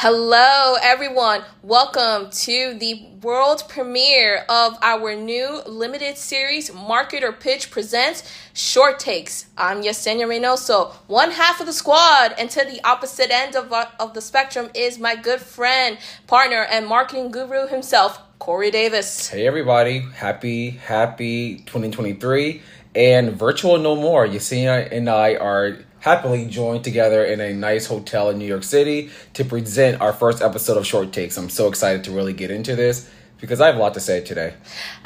Hello, everyone. Welcome to the world premiere of our new limited series, Market or Pitch Presents Short Takes. I'm Yesenia Reynoso, one half of the squad, and to the opposite end of, uh, of the spectrum is my good friend, partner, and marketing guru himself, Corey Davis. Hey, everybody. Happy, happy 2023 and virtual no more. Yesenia and I are happily joined together in a nice hotel in New York City to present our first episode of Short Takes. I'm so excited to really get into this because I have a lot to say today.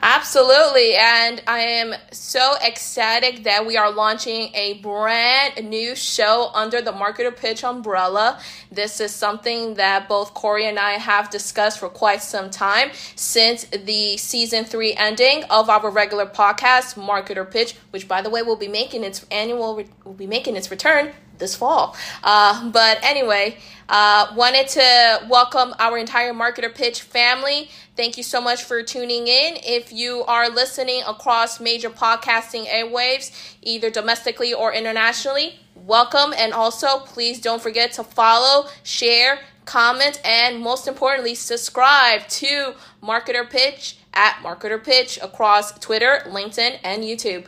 Absolutely. And I am so ecstatic that we are launching a brand new show under the Market or Pitch umbrella. This is something that both Corey and I have discussed for quite some time since the season three ending of our regular podcast, Market or Pitch, which by the way will be making its annual will be making its return this fall. Uh, but anyway, uh, wanted to welcome our entire Market or Pitch family. Thank you so much for tuning in. If you are listening across major podcasting airwaves, either domestically or internationally, welcome. And also, please don't forget to follow, share, comment, and most importantly, subscribe to Market or Pitch at Market or Pitch across Twitter, LinkedIn, and YouTube.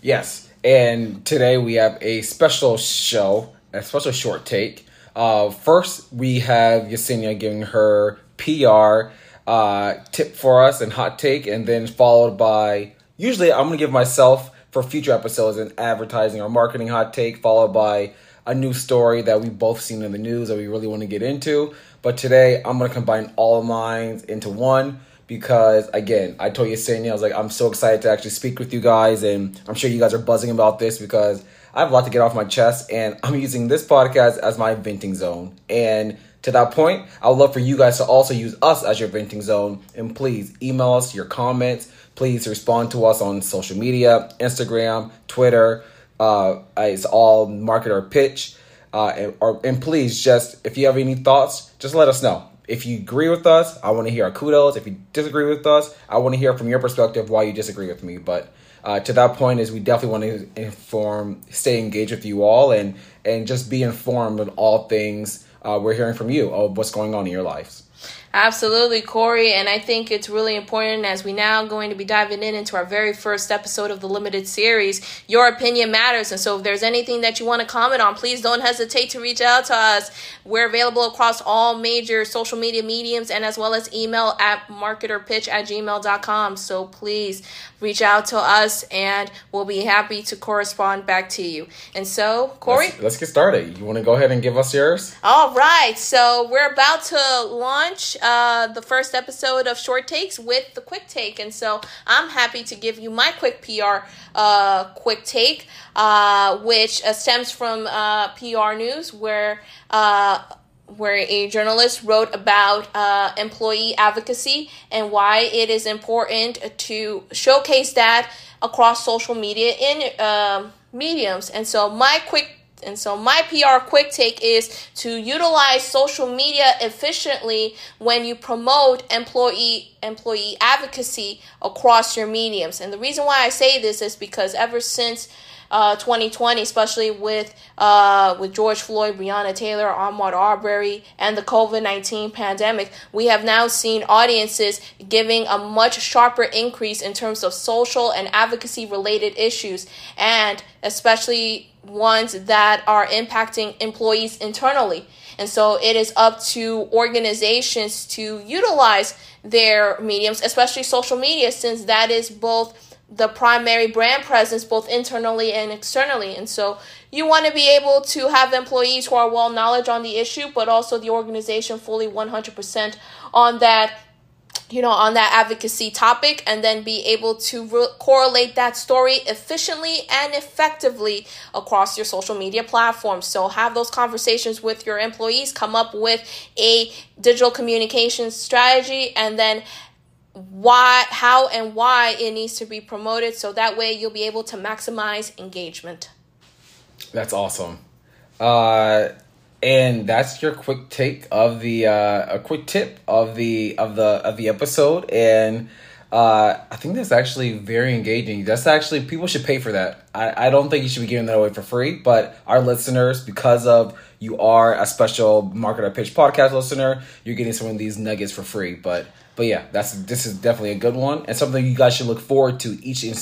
Yes. And today we have a special show, a special short take. Uh, first, we have Yesenia giving her PR uh, tip for us and hot take, and then followed by usually I'm gonna give myself for future episodes an advertising or marketing hot take, followed by a new story that we've both seen in the news that we really want to get into. But today I'm gonna combine all of mine into one because again, I told you, Yesenia, I was like, I'm so excited to actually speak with you guys, and I'm sure you guys are buzzing about this because I have a lot to get off my chest, and I'm using this podcast as my venting zone. And to that point, I would love for you guys to also use us as your venting zone. And please email us your comments. Please respond to us on social media, Instagram, Twitter. Uh, it's all market or pitch. Uh, and, or, and please just, if you have any thoughts, just let us know. If you agree with us, I want to hear our kudos. If you disagree with us, I want to hear from your perspective why you disagree with me. But uh, to that point is we definitely want to inform, stay engaged with you all, and and just be informed on all things uh, we're hearing from you of what's going on in your lives. Absolutely, Corey. And I think it's really important as we now going to be diving in into our very first episode of the limited series. Your opinion matters. And so if there's anything that you want to comment on, please don't hesitate to reach out to us. We're available across all major social media mediums and as well as email at marketorpitch at gmail.com. So please reach out to us and we'll be happy to correspond back to you. And so, Corey? Let's, let's get started. You want to go ahead and give us yours? All right. So we're about to launch uh, the first episode of Short Takes with the quick take. And so I'm happy to give you my quick PR uh, quick take, uh, which uh, stems from uh, PR News, where uh, where a journalist wrote about uh, employee advocacy and why it is important to showcase that across social media in uh, mediums. And so, my quick and so my PR quick take is to utilize social media efficiently when you promote employee employee advocacy across your mediums. And the reason why I say this is because ever since uh, 2020, especially with uh, with George Floyd, Breonna Taylor, Ahmaud Arbery, and the COVID 19 pandemic, we have now seen audiences giving a much sharper increase in terms of social and advocacy related issues, and especially ones that are impacting employees internally. And so it is up to organizations to utilize their mediums, especially social media, since that is both the primary brand presence both internally and externally. And so you want to be able to have employees who are well knowledge on the issue, but also the organization fully 100% on that you know on that advocacy topic and then be able to re- correlate that story efficiently and effectively across your social media platforms. So have those conversations with your employees come up with a digital communication strategy and then why how and why it needs to be promoted so that way you'll be able to maximize engagement. That's awesome. Uh and that's your quick take of the uh a quick tip of the of the of the episode and Uh, I think that's actually very engaging. That's actually people should pay for that. I, I don't think you should be giving that away for free, but our listeners, because of you are a special Market or Pitch podcast listener, you're getting some of these nuggets for free. But but yeah, that's this is definitely a good one and something you guys should look forward to each and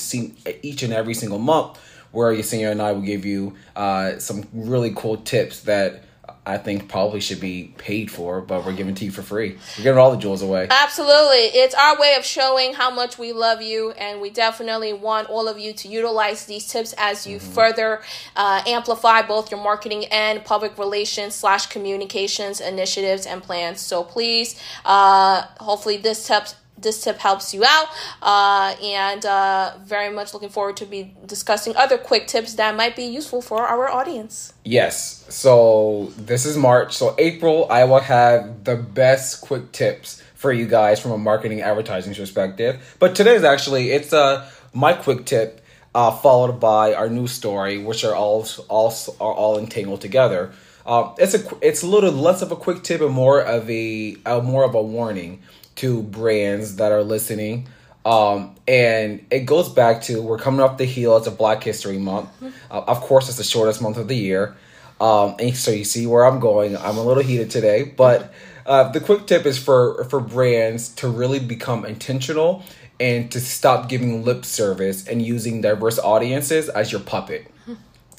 each and every single month. Where Yesenia and I will give you uh, some really cool tips that I think probably should be paid for, but we're giving to you for free. We're giving all the jewels away. Absolutely. It's our way of showing how much we love you, and we definitely want all of you to utilize these tips as you mm-hmm. further uh, amplify both your marketing and public relations slash communications initiatives and plans. So please, uh, hopefully this tips this tip helps you out uh, and uh, very much looking forward to be discussing other quick tips that might be useful for our audience. Yes. So this is march. So april i will have the best quick tips for you guys from a marketing advertising perspective. But today is actually it's uh, my quick tip uh, followed by our news story which are all all are all entangled together. Um, it's a it's a little less of a quick tip and more of a, a more of a warning to brands that are listening. Um, and it goes back to we're coming off the heels of Black History Month. Uh, of course, it's the shortest month of the year. Um, and so you see where I'm going. I'm a little heated today, but uh, the quick tip is for for brands to really become intentional and to stop giving lip service and using diverse audiences as your puppet.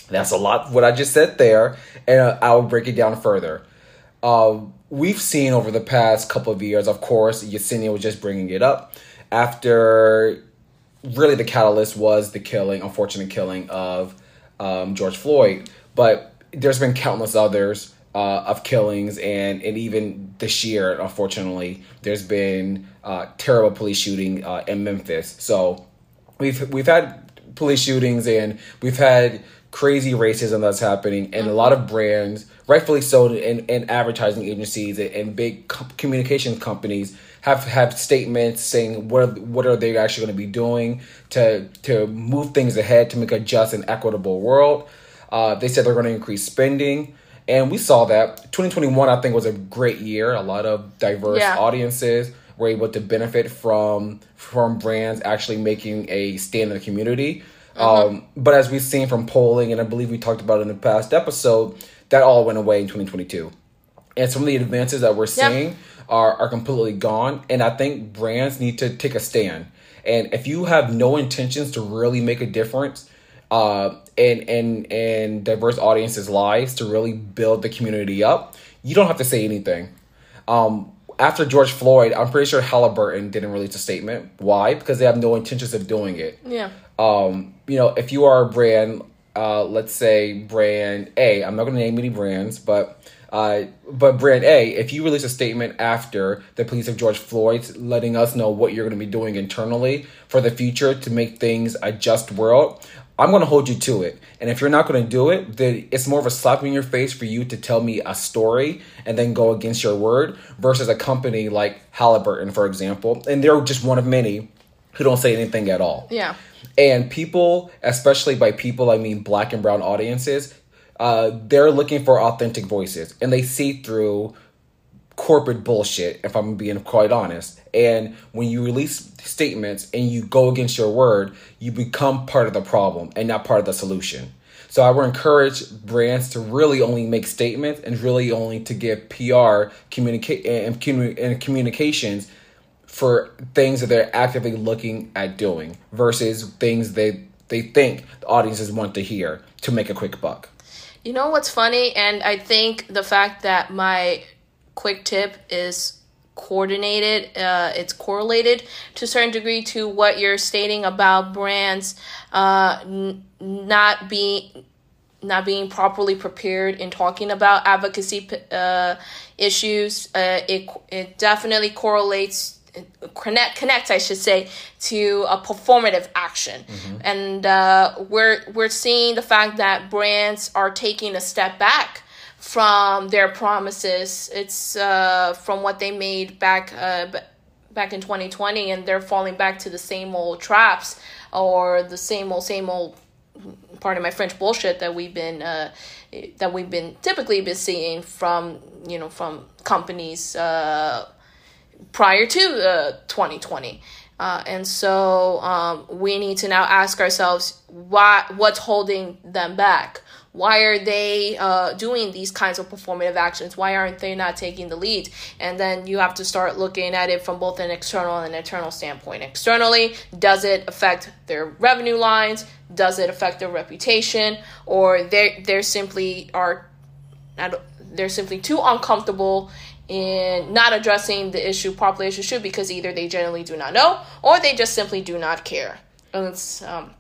That's a lot what I just said there, and uh, I will break it down further. Uh, we've seen over the past couple of years, of course, Yesenia was just bringing it up after really the catalyst was the killing, unfortunate killing of um, George Floyd. But there's been countless others uh, of killings, and and even this year, unfortunately, there's been uh, terrible police shooting uh, in Memphis. So we've we've had police shootings, and we've had crazy racism that's happening, and a lot of brands rightfully so, and, and advertising agencies and, and big co- communication companies have have statements saying what are, what are they actually going to be doing to to move things ahead to make a just and equitable world. Uh, they said they're going to increase spending, and we saw that 2021. I think was a great year. A lot of diverse yeah. audiences were able to benefit from from brands actually making a stand in the community. Mm-hmm. Um, but as we've seen from polling, and I believe we talked about in the past episode, that all went away in 2022. And some of the advances that we're seeing yep. are, are completely gone. And I think brands need to take a stand. And if you have no intentions to really make a difference uh, in, in, in diverse audiences' lives to really build the community up, you don't have to say anything. Um, after George Floyd, I'm pretty sure Halliburton didn't release a statement. Why? Because they have no intentions of doing it. Yeah. Um, you know, if you are a brand uh, let's say brand A. I'm not going to name any brands, but uh, but brand A, if you release a statement after the police of George Floyd, letting us know what you're going to be doing internally for the future to make things a just world, I'm going to hold you to it. And if you're not going to do it, then it's more of a slap in your face for you to tell me a story and then go against your word versus a company like Halliburton, for example. And they're just one of many who don't say anything at all. Yeah. And people, especially by people, I mean black and brown audiences, uh, they're looking for authentic voices and they see through corporate bullshit, if I'm being quite honest. And when you release statements and you go against your word, you become part of the problem and not part of the solution. So I would encourage brands to really only make statements and really only to give PR communicate and, and communications for things that they're actively looking at doing versus things they they think the audiences want to hear to make a quick buck. You know what's funny and I think the fact that my quick tip is coordinated uh, it's correlated to a certain degree to what you're stating about brands uh, n- not being not being properly prepared in talking about advocacy uh, issues uh, it it definitely correlates connect connect I should say to a performative action mm-hmm. and uh, we're we're seeing the fact that brands are taking a step back from their promises it's uh, from what they made back uh, back in 2020 and they're falling back to the same old traps or the same old same old part of my French bullshit that we've been uh, that we've been typically been seeing from you know from companies uh, prior to uh, 2020. Uh, and so um, we need to now ask ourselves why what's holding them back? Why are they uh, doing these kinds of performative actions? Why aren't they not taking the lead? And then you have to start looking at it from both an external and an internal standpoint. Externally does it affect their revenue lines? Does it affect their reputation? Or they they're simply are they're simply too uncomfortable in not addressing the issue properly as it should because either they generally do not know or they just simply do not care and it's um,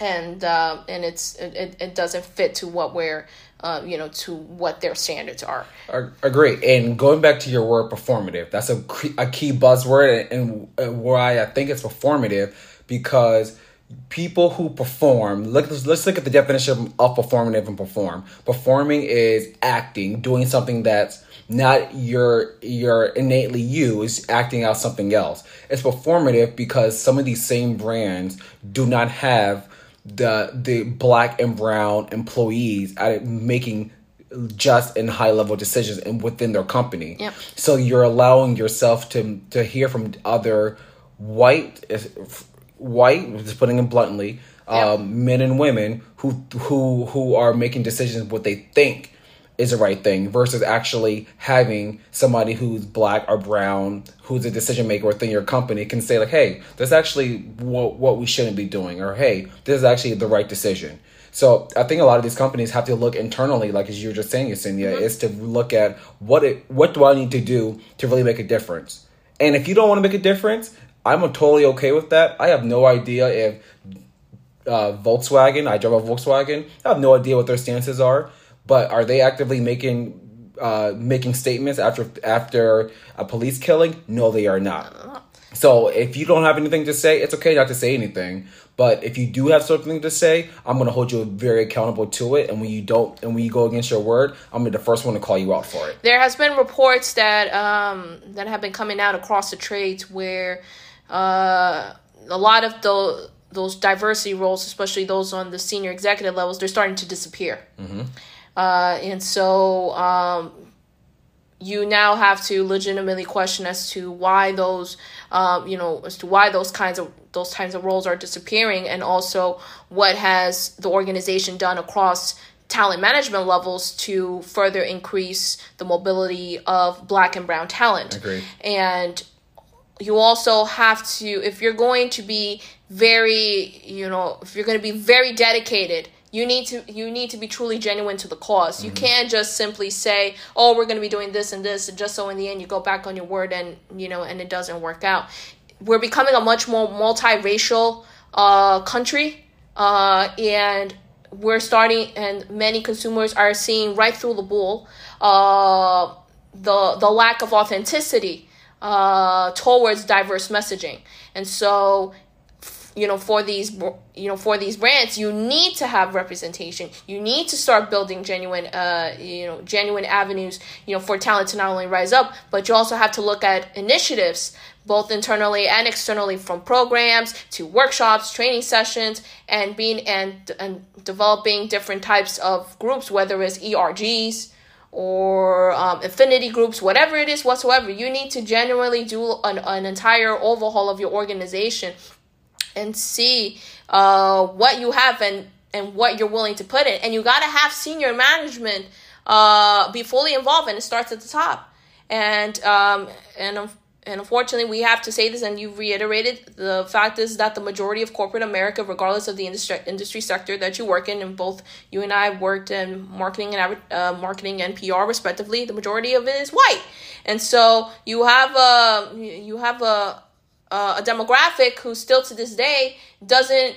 and uh, and it's it, it doesn't fit to what we're uh, you know to what their standards are. Agree. And going back to your word performative, that's a a key buzzword, and, and why I think it's performative because people who perform look let's look at the definition of performative and perform performing is acting doing something that's not your your innately you is acting out something else it's performative because some of these same brands do not have the the black and brown employees at making just and high level decisions and within their company. Yep. So you're allowing yourself to to hear from other white white just putting it bluntly yep. um, men and women who who who are making decisions what they think is the right thing versus actually having somebody who's black or brown who's a decision maker within your company can say like hey that's actually what, what we shouldn't be doing or hey this is actually the right decision. So i think a lot of these companies have to look internally like as you were just saying Yesenia, mm-hmm. is to look at what it what do i need to do to really make a difference? And if you don't want to make a difference i'm totally okay with that. I have no idea if uh, volkswagen i drive a volkswagen i have no idea what their stances are but are they actively making uh, making statements after after a police killing? No, they are not. So if you don't have anything to say, it's okay not to say anything. But if you do have something to say, I'm gonna hold you very accountable to it. And when you don't, and when you go against your word, I'm gonna be the first one to call you out for it. There has been reports that um, that have been coming out across the trades where uh, a lot of the those diversity roles, especially those on the senior executive levels, they're starting to disappear. Mm-hmm. Uh, and so um, you now have to legitimately question as to why those, um, you know, as to why those kinds of those kinds of roles are disappearing, and also what has the organization done across talent management levels to further increase the mobility of black and brown talent. Agreed. And you also have to, if you're going to be very, you know, if you're going to be very dedicated you need to you need to be truly genuine to the because mm-hmm. You can't just simply say, "Oh, we're going to be doing this and this," and just so in the end you go back on your word and you know and it doesn't work out. We're becoming a much more multiracial uh, country, uh, and we're starting, and many consumers are seeing right through the bull uh, the the lack of authenticity uh, towards diverse messaging, and so you know for these you know for these brands you need to have representation. You need to start building genuine uh you know genuine avenues you know for talent to not only rise up but you also have to look at initiatives both internally and externally from programs to workshops training sessions and being and and developing different types of groups whether it's ergs or um, affinity groups, whatever it is whatsoever, you need to genuinely do an, an entire overhaul of your organization and see uh, what you have and and what you're willing to put in. And you got to have senior management uh, be fully involved, and it starts at the top. And um, and and unfortunately, we have to say this, and you've reiterated the fact is that the majority of corporate America, regardless of the industry industry sector that you work in, and both you and I worked in marketing and uh, marketing and PR respectively, the majority of it is white, and so you have a you have a uh, a demographic who still to this day doesn't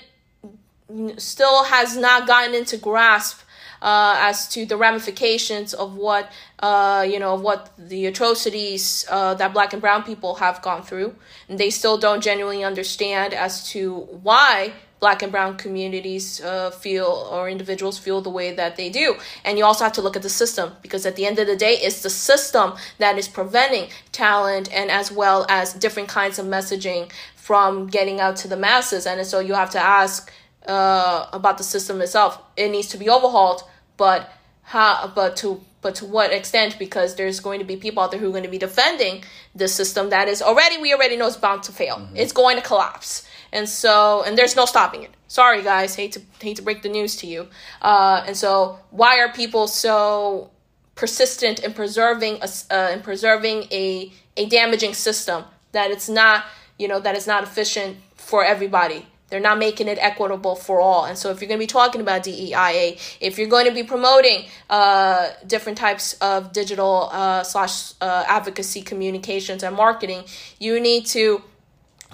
still has not gotten into grasp uh, as to the ramifications of what uh, you know what the atrocities uh, that black and brown people have gone through. And they still don't genuinely understand as to why black and brown communities uh, feel or individuals feel the way that they do. And you also have to look at the system because at the end of the day, it's the system that is preventing talent and as well as different kinds of messaging from getting out to the masses. And so you have to ask uh, about the system itself. It needs to be overhauled, but how but to but to what extent because there's going to be people out there who are going to be defending the system that is already we already know it's bound to fail mm-hmm. it's going to collapse and so and there's no stopping it sorry guys hate to hate to break the news to you uh, and so why are people so persistent in preserving a uh, in preserving a a damaging system that it's not you know that it's not efficient for everybody they're not making it equitable for all. And so, if you're going to be talking about DEIA, if you're going to be promoting uh, different types of digital uh, slash uh, advocacy communications and marketing, you need to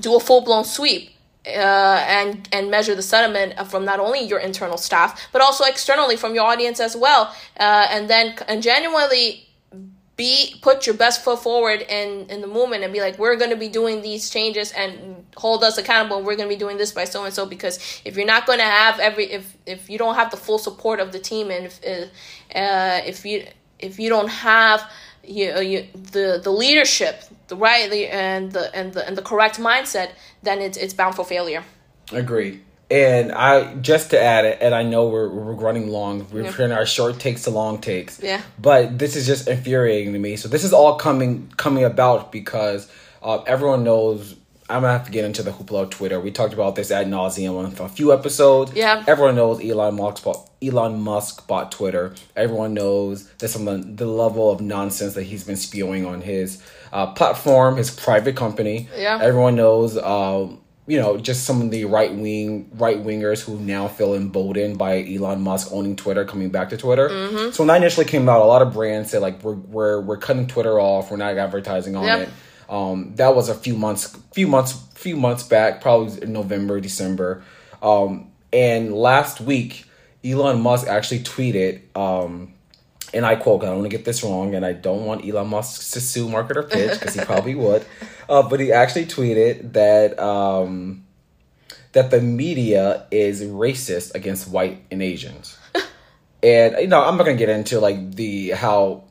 do a full blown sweep. Uh, and and measure the sentiment from not only your internal staff but also externally from your audience as well, uh, and then and genuinely be put your best foot forward in in the movement and be like we're going to be doing these changes and hold us accountable. We're going to be doing this by so and so because if you're not going to have every if if you don't have the full support of the team and if uh, if you if you don't have you, you the the leadership the right the, and the and the and the correct mindset then it's it's bound for failure agree and I just to add it, and I know we're we're running long. We're yeah. our short takes to long takes. Yeah. But this is just infuriating to me. So this is all coming coming about because uh, everyone knows. I'm gonna have to get into the hoopla of Twitter. We talked about this ad nauseum on a few episodes. Yeah. Everyone knows Elon Musk bought Elon Musk bought Twitter. Everyone knows that some of the, the level of nonsense that he's been spewing on his uh, platform, his private company. Yeah. Everyone knows. Um, you know, just some of the right wing right wingers who now feel emboldened by Elon Musk owning Twitter, coming back to Twitter. Mm-hmm. So when that initially came out, a lot of brands said like we're we're we're cutting Twitter off, we're not advertising on yep. it. Um, that was a few months, few months, few months back, probably in November, December. Um, and last week, Elon Musk actually tweeted, um, and I quote, I don't want to get this wrong, and I don't want Elon Musk to sue Market or Pitch because he probably would. Uh, but he actually tweeted that um, that the media is racist against white and Asians. and you know, I'm not gonna get into like the how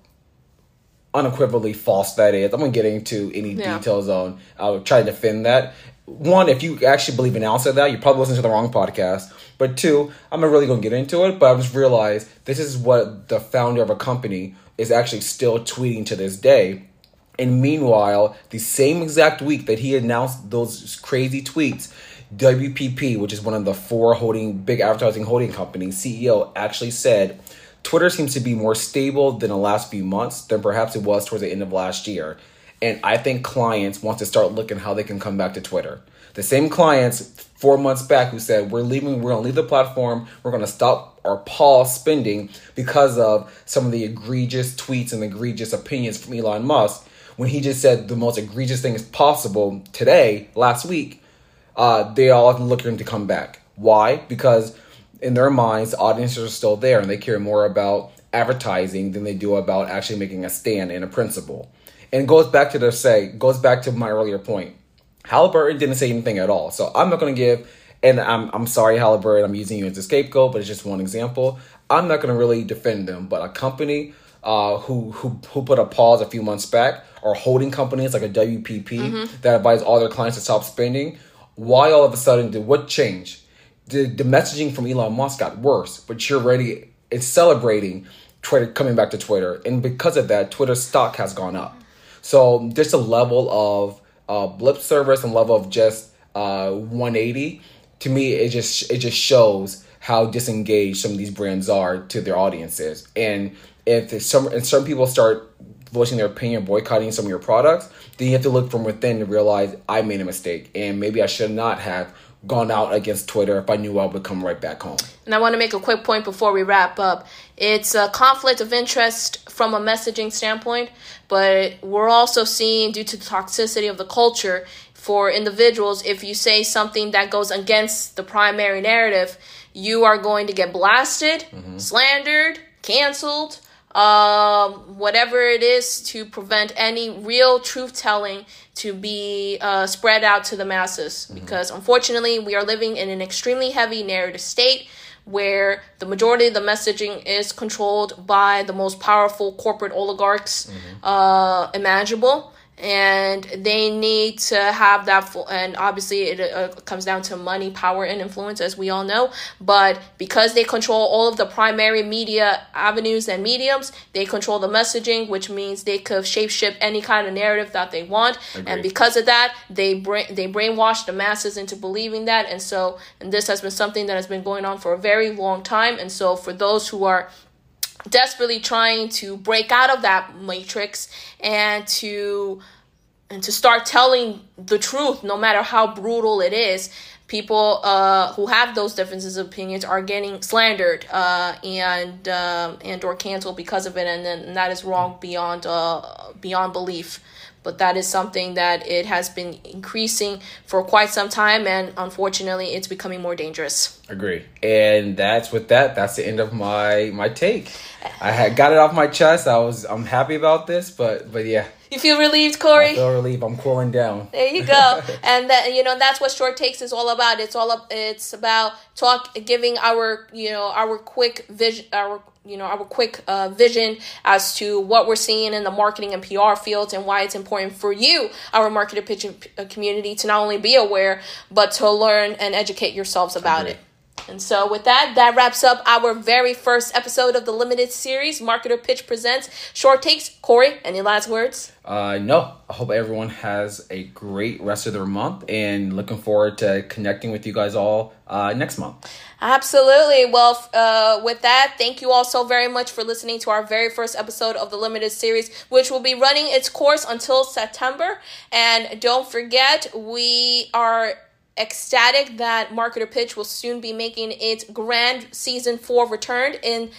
unequivocally false that is. I'm gonna get into any yeah. details on. I'll try to defend that. One, if you actually believe in ounce of that, you probably listen to the wrong podcast. But two, I'm not really gonna get into it. But I just realized this is what the founder of a company is actually still tweeting to this day and meanwhile, the same exact week that he announced those crazy tweets, WPP, which is one of the four holding big advertising holding companies, CEO actually said Twitter seems to be more stable than the last few months than perhaps it was towards the end of last year. And I think clients want to start looking how they can come back to Twitter. The same clients four months back who said we're leaving, we're gonna leave the platform, we're gonna stop or pause spending because of some of the egregious tweets and egregious opinions from Elon Musk when he just said the most egregious thing is possible today, last week, uh, they all looking to come back. Why? Because in their minds, audiences are still there and they care more about advertising than they do about actually making a stand in a principle. And it goes back to the say, goes back to my earlier point. Halliburton didn't say anything at all. So I'm not going to give, and I'm, I'm sorry, Halliburton, I'm using you as a scapegoat, but it's just one example. I'm not going to really defend them, but a company uh, who, who, who put a pause a few months back or holding companies like a WPP mm-hmm. that advise all their clients to stop spending. Why all of a sudden did what change? The, the messaging from Elon Musk got worse, but you're ready. It's celebrating Twitter coming back to Twitter, and because of that, Twitter stock has gone up. So just a level of uh, blip service and level of just uh, 180 to me, it just it just shows how disengaged some of these brands are to their audiences. And if some and some people start voicing their opinion, boycotting some of your products, then you have to look from within to realize I made a mistake and maybe I should not have gone out against Twitter if I knew I would come right back home. And I want to make a quick point before we wrap up. It's a conflict of interest from a messaging standpoint, but we're also seeing, due to the toxicity of the culture, for individuals, if you say something that goes against the primary narrative, you are going to get blasted, mm-hmm. slandered, canceled, um, whatever it is to prevent any real truth telling to be uh, spread out to the masses. Mm-hmm. Because unfortunately, we are living in an extremely heavy narrative state where the majority of the messaging is controlled by the most powerful corporate oligarchs mm-hmm. uh, imaginable. And they need to have that full and obviously it uh, comes down to money power and influence as we all know. But because they control all of the primary media avenues and mediums they control the messaging which means they could shapeshift any kind of narrative that they want. Agreed. and because of that they brain they brainwash the masses into believing that. And so and this has been something that has been going on for a very long time. And so for those who are desperately trying to break out of that matrix and to and to start telling the truth no matter how brutal it is. People uh, who have those differences of opinions are getting slandered uh, and uh, and or canceled because of it and then and that is wrong beyond uh, beyond belief but that is something that it has been increasing for quite some time and unfortunately it's becoming more dangerous agree and that's with that that's the end of my my take i had got it off my chest i was i'm happy about this but but yeah you feel relieved, Corey? I feel relieved. I'm cooling down. There you go. and that you know that's what short takes is all about. It's all up. It's about talk, giving our you know our quick vision, our you know our quick uh, vision as to what we're seeing in the marketing and PR fields and why it's important for you, our marketer pitching uh, community, to not only be aware but to learn and educate yourselves about it. And so, with that, that wraps up our very first episode of the limited series, Market or Pitch Presents Short Takes. Corey, any last words? Uh, no. I hope everyone has a great rest of their month and looking forward to connecting with you guys all uh, next month. Absolutely. Well, uh, with that, thank you all so very much for listening to our very first episode of the limited series, which will be running its course until September. And don't forget, we are ecstatic that Market or Pitch will soon be making its grand season four return in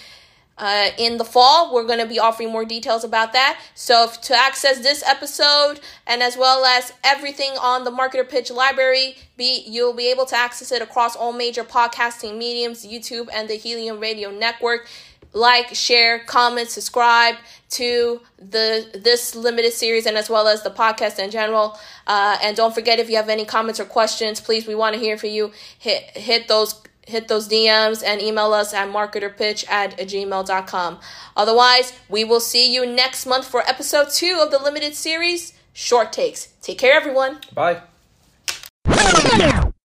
uh, in the fall. We're going to be offering more details about that. So if, to access this episode and as well as everything on the Market or Pitch library, be you'll be able to access it across all major podcasting mediums, YouTube and the Helium Radio Network like, share, comment, subscribe to the this limited series and as well as the podcast in general. Uh, and don't forget if you have any comments or questions, please we want to hear from you. Hit hit those hit those DMs and email us at marketorpitch at gmail.com. Otherwise, we will see you next month for episode two of the limited series, Short Takes. Take care, everyone. Bye.